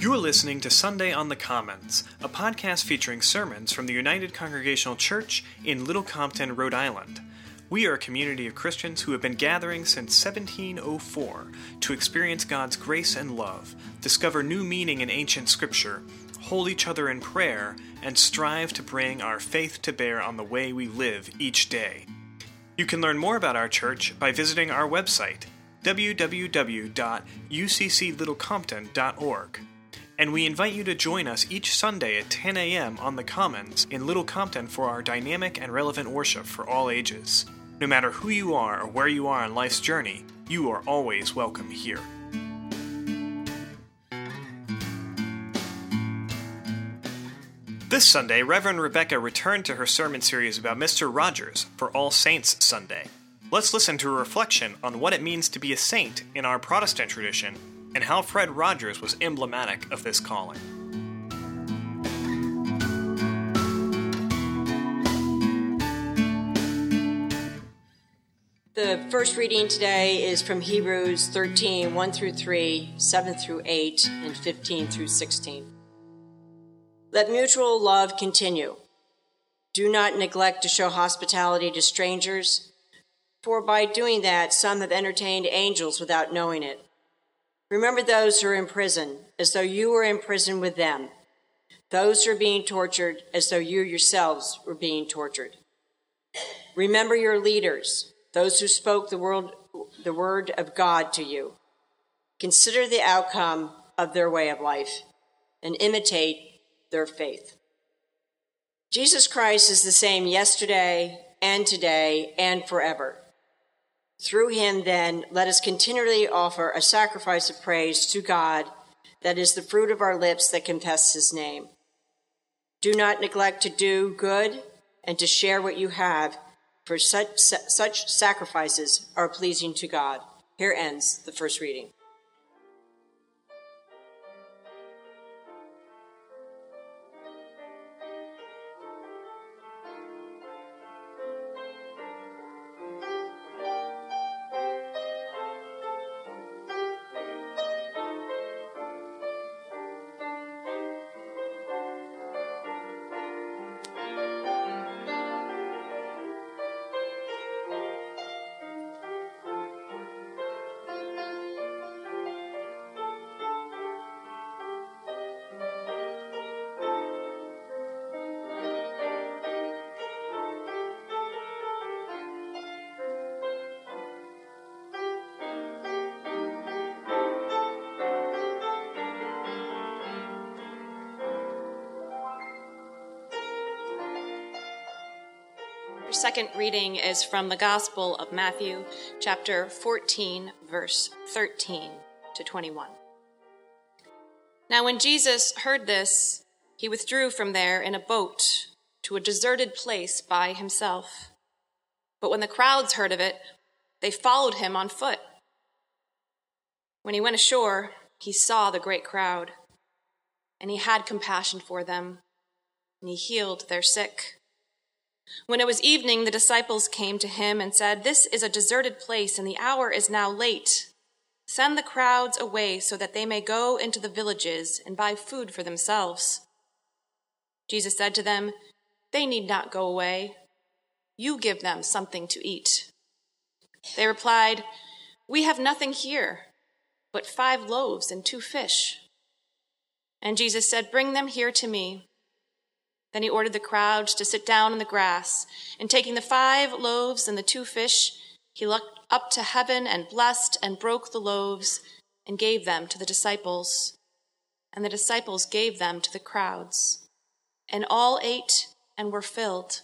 You're listening to Sunday on the Commons, a podcast featuring sermons from the United Congregational Church in Little Compton, Rhode Island. We are a community of Christians who have been gathering since 1704 to experience God's grace and love, discover new meaning in ancient scripture, hold each other in prayer, and strive to bring our faith to bear on the way we live each day. You can learn more about our church by visiting our website, www.ucclittlecompton.org. And we invite you to join us each Sunday at 10 a.m. on the Commons in Little Compton for our dynamic and relevant worship for all ages. No matter who you are or where you are on life's journey, you are always welcome here. This Sunday, Reverend Rebecca returned to her sermon series about Mr. Rogers for All Saints Sunday. Let's listen to a reflection on what it means to be a saint in our Protestant tradition and how Fred Rogers was emblematic of this calling. The first reading today is from Hebrews 13, 1 through 3, 7 through 8, and 15 through 16. Let mutual love continue. Do not neglect to show hospitality to strangers, for by doing that, some have entertained angels without knowing it. Remember those who are in prison, as though you were in prison with them, those who are being tortured, as though you yourselves were being tortured. Remember your leaders, those who spoke the word, the word of God to you. Consider the outcome of their way of life and imitate their faith. Jesus Christ is the same yesterday and today and forever. Through him, then, let us continually offer a sacrifice of praise to God that is the fruit of our lips that confess his name. Do not neglect to do good and to share what you have, for such, such sacrifices are pleasing to God. Here ends the first reading. Second reading is from the Gospel of Matthew, chapter 14, verse 13 to 21. Now, when Jesus heard this, he withdrew from there in a boat to a deserted place by himself. But when the crowds heard of it, they followed him on foot. When he went ashore, he saw the great crowd, and he had compassion for them, and he healed their sick. When it was evening, the disciples came to him and said, This is a deserted place, and the hour is now late. Send the crowds away so that they may go into the villages and buy food for themselves. Jesus said to them, They need not go away. You give them something to eat. They replied, We have nothing here but five loaves and two fish. And Jesus said, Bring them here to me. Then he ordered the crowds to sit down on the grass, and taking the five loaves and the two fish, he looked up to heaven and blessed and broke the loaves and gave them to the disciples. And the disciples gave them to the crowds. And all ate and were filled.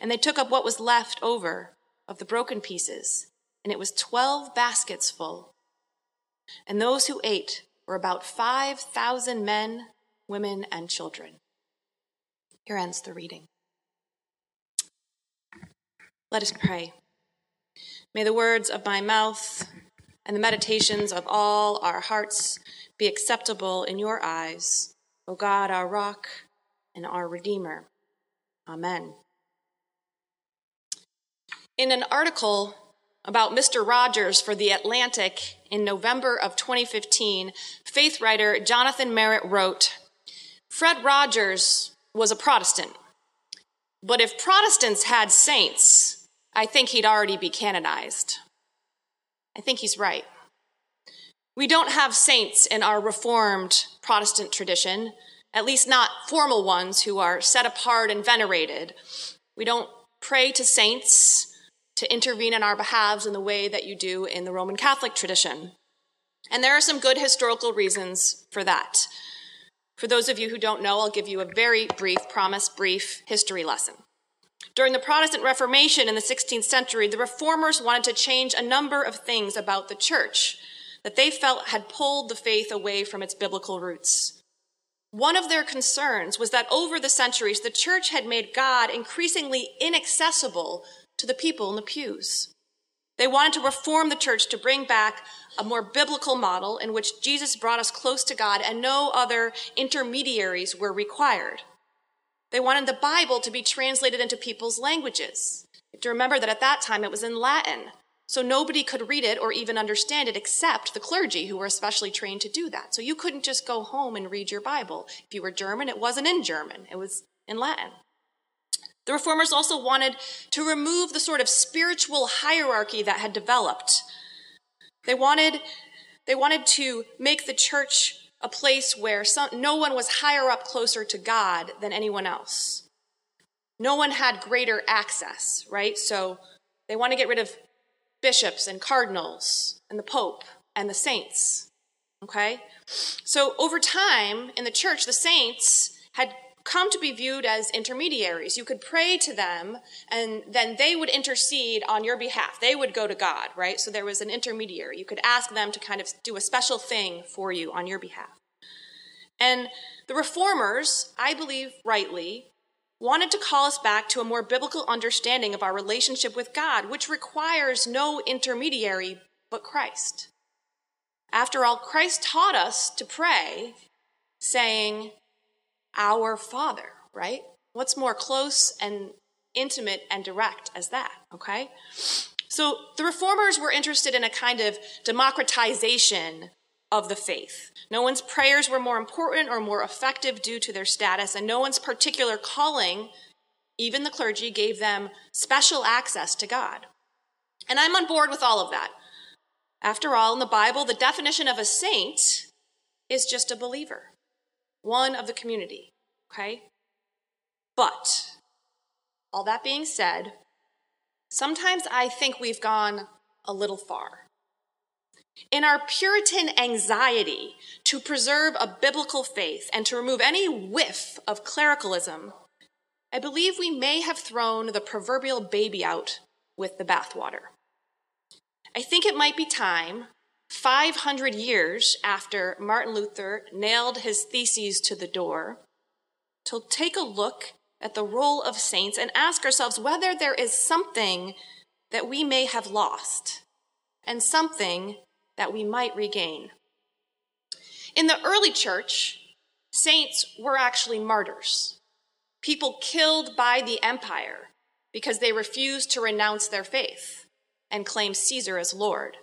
And they took up what was left over of the broken pieces, and it was twelve baskets full. And those who ate were about five thousand men, women, and children. Here ends the reading. Let us pray. May the words of my mouth and the meditations of all our hearts be acceptable in your eyes, O God, our rock and our Redeemer. Amen. In an article about Mr. Rogers for The Atlantic in November of 2015, faith writer Jonathan Merritt wrote Fred Rogers was a Protestant, but if Protestants had saints, I think he'd already be canonized. I think he's right. We don't have saints in our Reformed Protestant tradition, at least not formal ones who are set apart and venerated. We don't pray to saints to intervene on our behalves in the way that you do in the Roman Catholic tradition. And there are some good historical reasons for that. For those of you who don't know, I'll give you a very brief, promise brief history lesson. During the Protestant Reformation in the 16th century, the reformers wanted to change a number of things about the church that they felt had pulled the faith away from its biblical roots. One of their concerns was that over the centuries, the church had made God increasingly inaccessible to the people in the pews. They wanted to reform the church to bring back a more biblical model in which Jesus brought us close to God and no other intermediaries were required. They wanted the Bible to be translated into people's languages. You have to remember that at that time it was in Latin, so nobody could read it or even understand it except the clergy who were especially trained to do that. So you couldn't just go home and read your Bible. If you were German, it wasn't in German, it was in Latin. The reformers also wanted to remove the sort of spiritual hierarchy that had developed. They wanted, they wanted to make the church a place where some, no one was higher up closer to God than anyone else. No one had greater access, right? So they want to get rid of bishops and cardinals and the pope and the saints. Okay? So over time in the church, the saints had come to be viewed as intermediaries. You could pray to them, and then they would intercede on your behalf. They would go to God, right? So there was an intermediary. You could ask them to kind of do a special thing for you on your behalf. And the reformers, I believe rightly, wanted to call us back to a more biblical understanding of our relationship with God, which requires no intermediary but Christ. After all, Christ taught us to pray, saying, our Father, right? What's more close and intimate and direct as that, okay? So the reformers were interested in a kind of democratization of the faith. No one's prayers were more important or more effective due to their status, and no one's particular calling, even the clergy, gave them special access to God. And I'm on board with all of that. After all, in the Bible, the definition of a saint is just a believer one of the community. Okay? But, all that being said, sometimes I think we've gone a little far. In our Puritan anxiety to preserve a biblical faith and to remove any whiff of clericalism, I believe we may have thrown the proverbial baby out with the bathwater. I think it might be time 500 years after Martin Luther nailed his theses to the door, to take a look at the role of saints and ask ourselves whether there is something that we may have lost and something that we might regain. In the early church, saints were actually martyrs, people killed by the empire because they refused to renounce their faith and claim Caesar as Lord.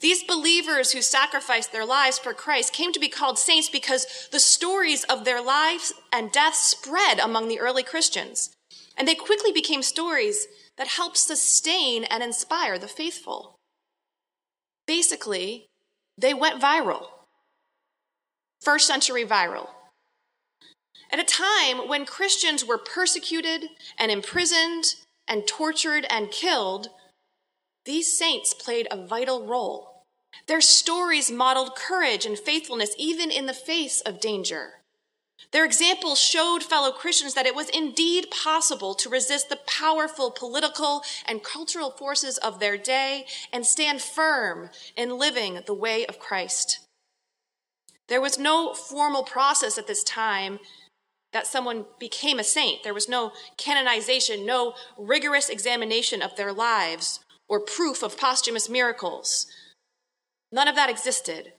These believers who sacrificed their lives for Christ came to be called saints because the stories of their lives and death spread among the early Christians. And they quickly became stories that helped sustain and inspire the faithful. Basically, they went viral. First century viral. At a time when Christians were persecuted and imprisoned and tortured and killed, these saints played a vital role. Their stories modeled courage and faithfulness even in the face of danger. Their examples showed fellow Christians that it was indeed possible to resist the powerful political and cultural forces of their day and stand firm in living the way of Christ. There was no formal process at this time that someone became a saint. There was no canonization, no rigorous examination of their lives or proof of posthumous miracles. None of that existed.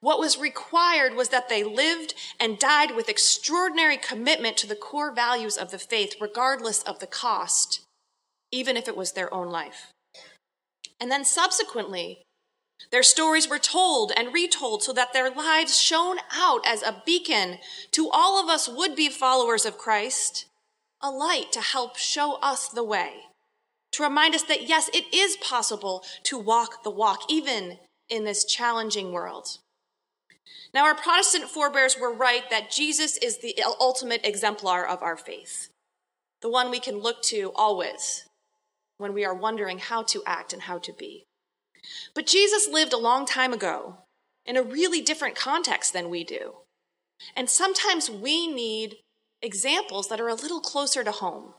What was required was that they lived and died with extraordinary commitment to the core values of the faith, regardless of the cost, even if it was their own life. And then subsequently, their stories were told and retold so that their lives shone out as a beacon to all of us would be followers of Christ, a light to help show us the way, to remind us that yes, it is possible to walk the walk, even in this challenging world. Now, our Protestant forebears were right that Jesus is the ultimate exemplar of our faith, the one we can look to always when we are wondering how to act and how to be. But Jesus lived a long time ago in a really different context than we do. And sometimes we need examples that are a little closer to home,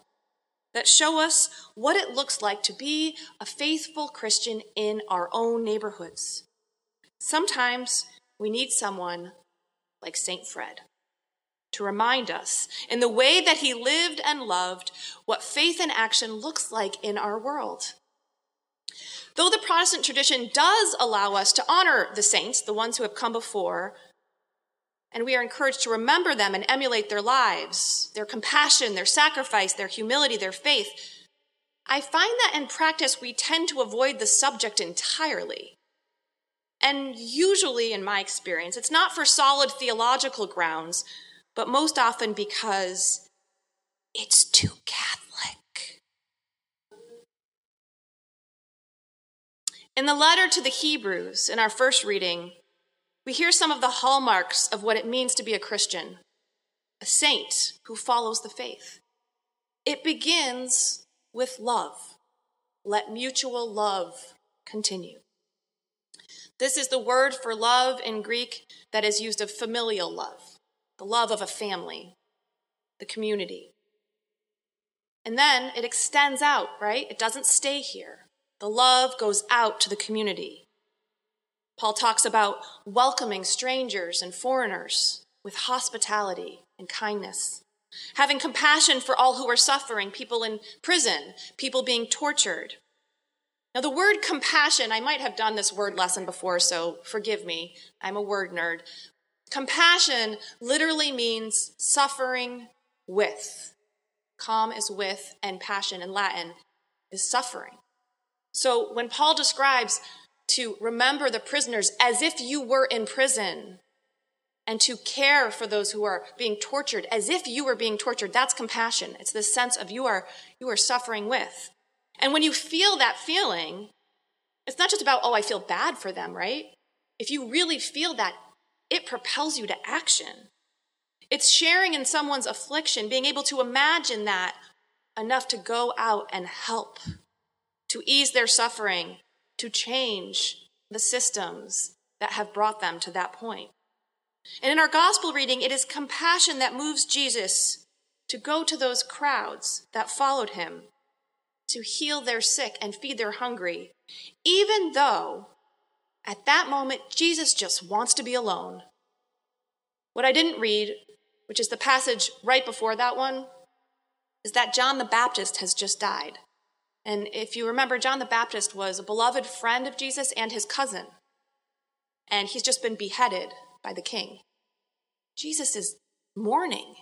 that show us what it looks like to be a faithful Christian in our own neighborhoods. Sometimes we need someone like St. Fred to remind us, in the way that he lived and loved, what faith in action looks like in our world. Though the Protestant tradition does allow us to honor the saints, the ones who have come before, and we are encouraged to remember them and emulate their lives, their compassion, their sacrifice, their humility, their faith, I find that in practice we tend to avoid the subject entirely. And usually, in my experience, it's not for solid theological grounds, but most often because it's too Catholic. In the letter to the Hebrews, in our first reading, we hear some of the hallmarks of what it means to be a Christian, a saint who follows the faith. It begins with love. Let mutual love continue. This is the word for love in Greek that is used of familial love, the love of a family, the community. And then it extends out, right? It doesn't stay here. The love goes out to the community. Paul talks about welcoming strangers and foreigners with hospitality and kindness, having compassion for all who are suffering, people in prison, people being tortured. Now, the word compassion, I might have done this word lesson before, so forgive me. I'm a word nerd. Compassion literally means suffering with. Com is with, and passion in Latin is suffering. So when Paul describes to remember the prisoners as if you were in prison and to care for those who are being tortured as if you were being tortured, that's compassion. It's this sense of you are, you are suffering with. And when you feel that feeling, it's not just about, oh, I feel bad for them, right? If you really feel that, it propels you to action. It's sharing in someone's affliction, being able to imagine that enough to go out and help to ease their suffering, to change the systems that have brought them to that point. And in our gospel reading, it is compassion that moves Jesus to go to those crowds that followed him, to heal their sick and feed their hungry, even though at that moment Jesus just wants to be alone. What I didn't read, which is the passage right before that one, is that John the Baptist has just died. And if you remember, John the Baptist was a beloved friend of Jesus and his cousin. And he's just been beheaded by the king. Jesus is mourning.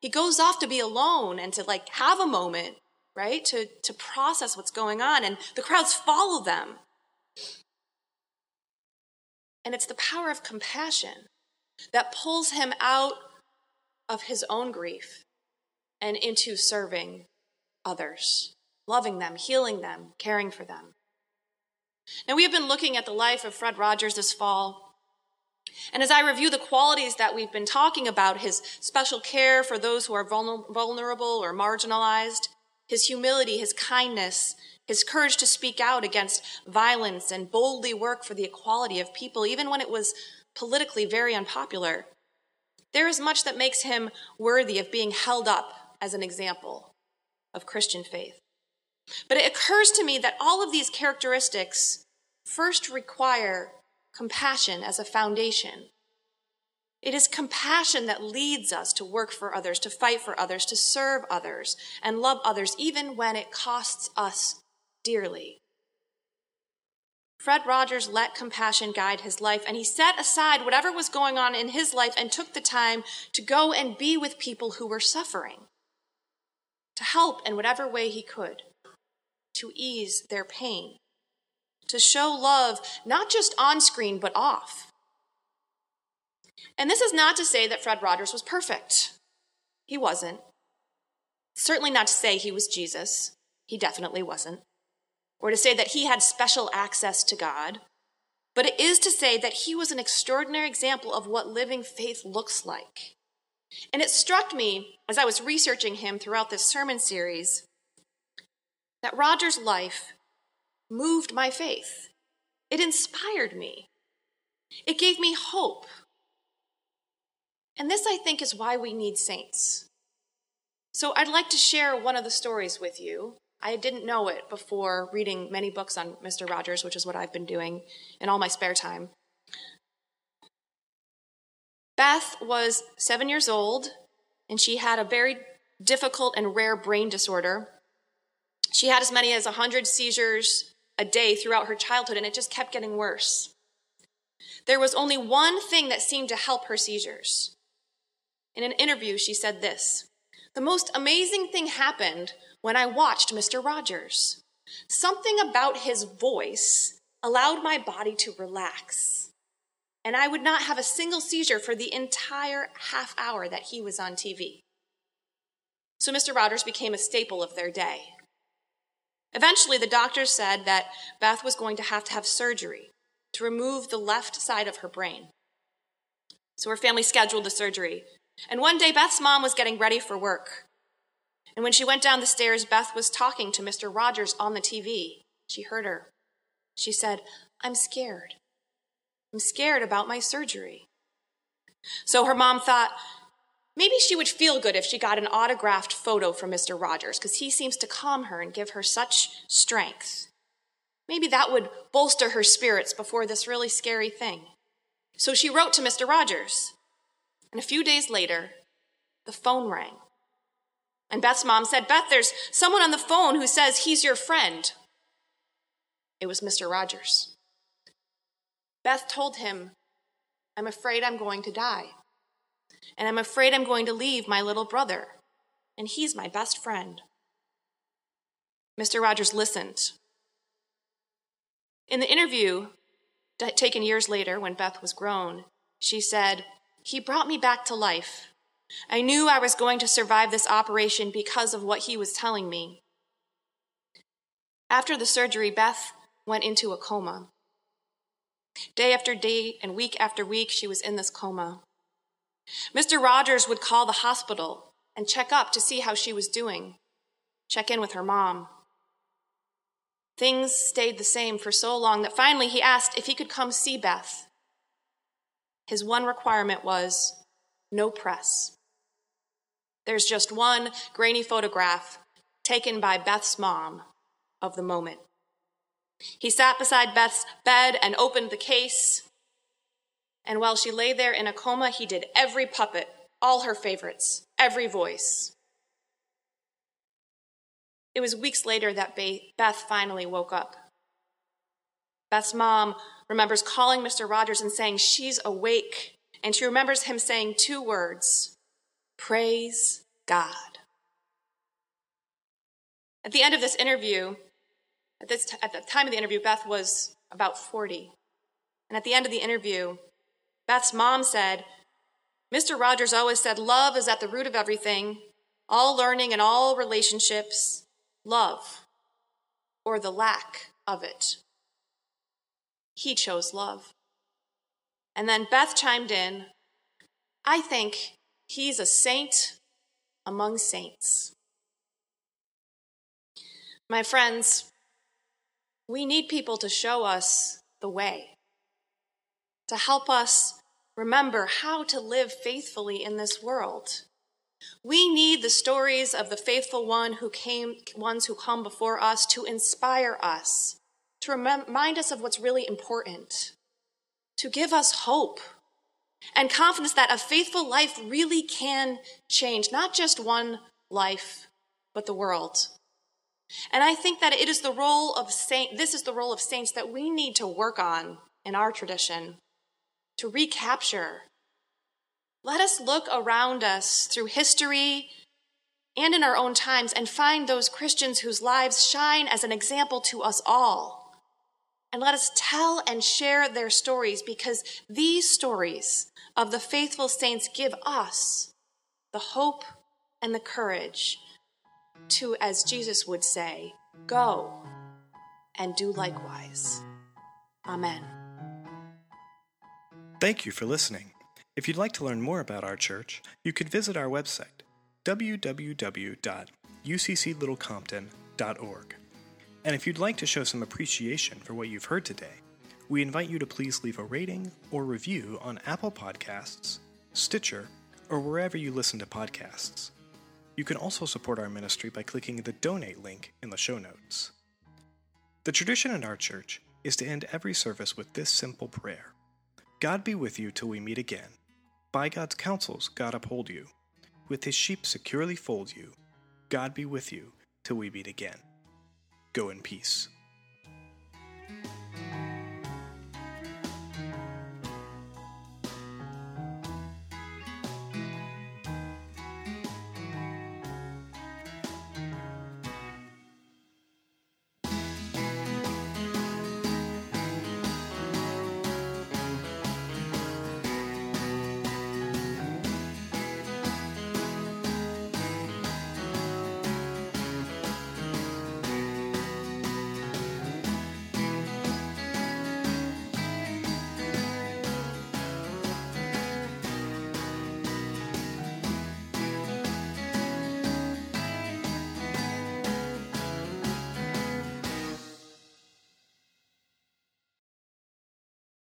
He goes off to be alone and to like have a moment, right? To, to process what's going on. And the crowds follow them. And it's the power of compassion that pulls him out of his own grief and into serving others loving them, healing them, caring for them. Now, we have been looking at the life of Fred Rogers this fall. And as I review the qualities that we've been talking about, his special care for those who are vulnerable or marginalized, his humility, his kindness, his courage to speak out against violence and boldly work for the equality of people, even when it was politically very unpopular, there is much that makes him worthy of being held up as an example of Christian faith. But it occurs to me that all of these characteristics first require compassion as a foundation. It is compassion that leads us to work for others, to fight for others, to serve others, and love others, even when it costs us dearly. Fred Rogers let compassion guide his life, and he set aside whatever was going on in his life and took the time to go and be with people who were suffering, to help in whatever way he could to ease their pain. to show love not just on screen, but off. And this is not to say that Fred Rogers was perfect. He wasn't. Certainly not to say he was Jesus. He definitely wasn't. Or to say that he had special access to God. But it is to say that he was an extraordinary example of what living faith looks like. And it struck me as I was researching him throughout this sermon series that Roger's life moved my faith. It inspired me. It gave me hope. And this, I think, is why we need saints. So I'd like to share one of the stories with you. I didn't know it before reading many books on Mr. Rogers, which is what I've been doing in all my spare time. Beth was seven years old, and she had a very difficult and rare brain disorder. She had as many as 100 seizures a day throughout her childhood, and it just kept getting worse. There was only one thing that seemed to help her seizures. In an interview, she said this The most amazing thing happened when I watched Mr. Rogers. Something about his voice allowed my body to relax, and I would not have a single seizure for the entire half hour that he was on TV. So Mr. Rogers became a staple of their day. Eventually, the doctors said that Beth was going to have to have surgery to remove the left side of her brain. So her family scheduled the surgery. And one day, Beth's mom was getting ready for work. And when she went down the stairs, Beth was talking to Mr. Rogers on the TV. She heard her. She said, I'm scared. I'm scared about my surgery. So her mom thought, Maybe she would feel good if she got an autographed photo from Mr. Rogers, because he seems to calm her and give her such strength. Maybe that would bolster her spirits before this really scary thing. So she wrote to Mr. Rogers. And a few days later, the phone rang. And Beth's mom said, Beth, there's someone on the phone who says he's your friend. It was Mr. Rogers. Beth told him, I'm afraid I'm going to die and I'm afraid I'm going to leave my little brother, and he's my best friend. Mr. Rogers listened. In the interview, taken years later when Beth was grown, she said, He brought me back to life. I knew I was going to survive this operation because of what he was telling me. After the surgery, Beth went into a coma. Day after day and week after week, she was in this coma. Mr. Rogers would call the hospital and check up to see how she was doing, check in with her mom. Things stayed the same for so long that finally he asked if he could come see Beth. His one requirement was no press. There's just one grainy photograph taken by Beth's mom of the moment. He sat beside Beth's bed and opened the case and while she lay there in a coma, he did every puppet, all her favorites, every voice. It was weeks later that Beth finally woke up. Beth's mom remembers calling Mr. Rogers and saying, She's awake. And she remembers him saying two words Praise God. At the end of this interview, at, this t- at the time of the interview, Beth was about 40. And at the end of the interview, Beth's mom said, Mr. Rogers always said love is at the root of everything, all learning and all relationships, love, or the lack of it. He chose love. And then Beth chimed in, I think he's a saint among saints. My friends, we need people to show us the way to help us remember how to live faithfully in this world. We need the stories of the faithful one who came, ones who come before us to inspire us, to remind us of what's really important, to give us hope and confidence that a faithful life really can change not just one life, but the world. And I think that it is the role of saint, this is the role of saints that we need to work on in our tradition to recapture. Let us look around us through history and in our own times and find those Christians whose lives shine as an example to us all. And let us tell and share their stories because these stories of the faithful saints give us the hope and the courage to, as Jesus would say, go and do likewise. Amen. Thank you for listening. If you'd like to learn more about our church, you could visit our website, www.ucclittlecompton.org. And if you'd like to show some appreciation for what you've heard today, we invite you to please leave a rating or review on Apple Podcasts, Stitcher, or wherever you listen to podcasts. You can also support our ministry by clicking the donate link in the show notes. The tradition in our church is to end every service with this simple prayer God be with you till we meet again. By God's counsels, God uphold you. With his sheep securely fold you. God be with you till we meet again. Go in peace.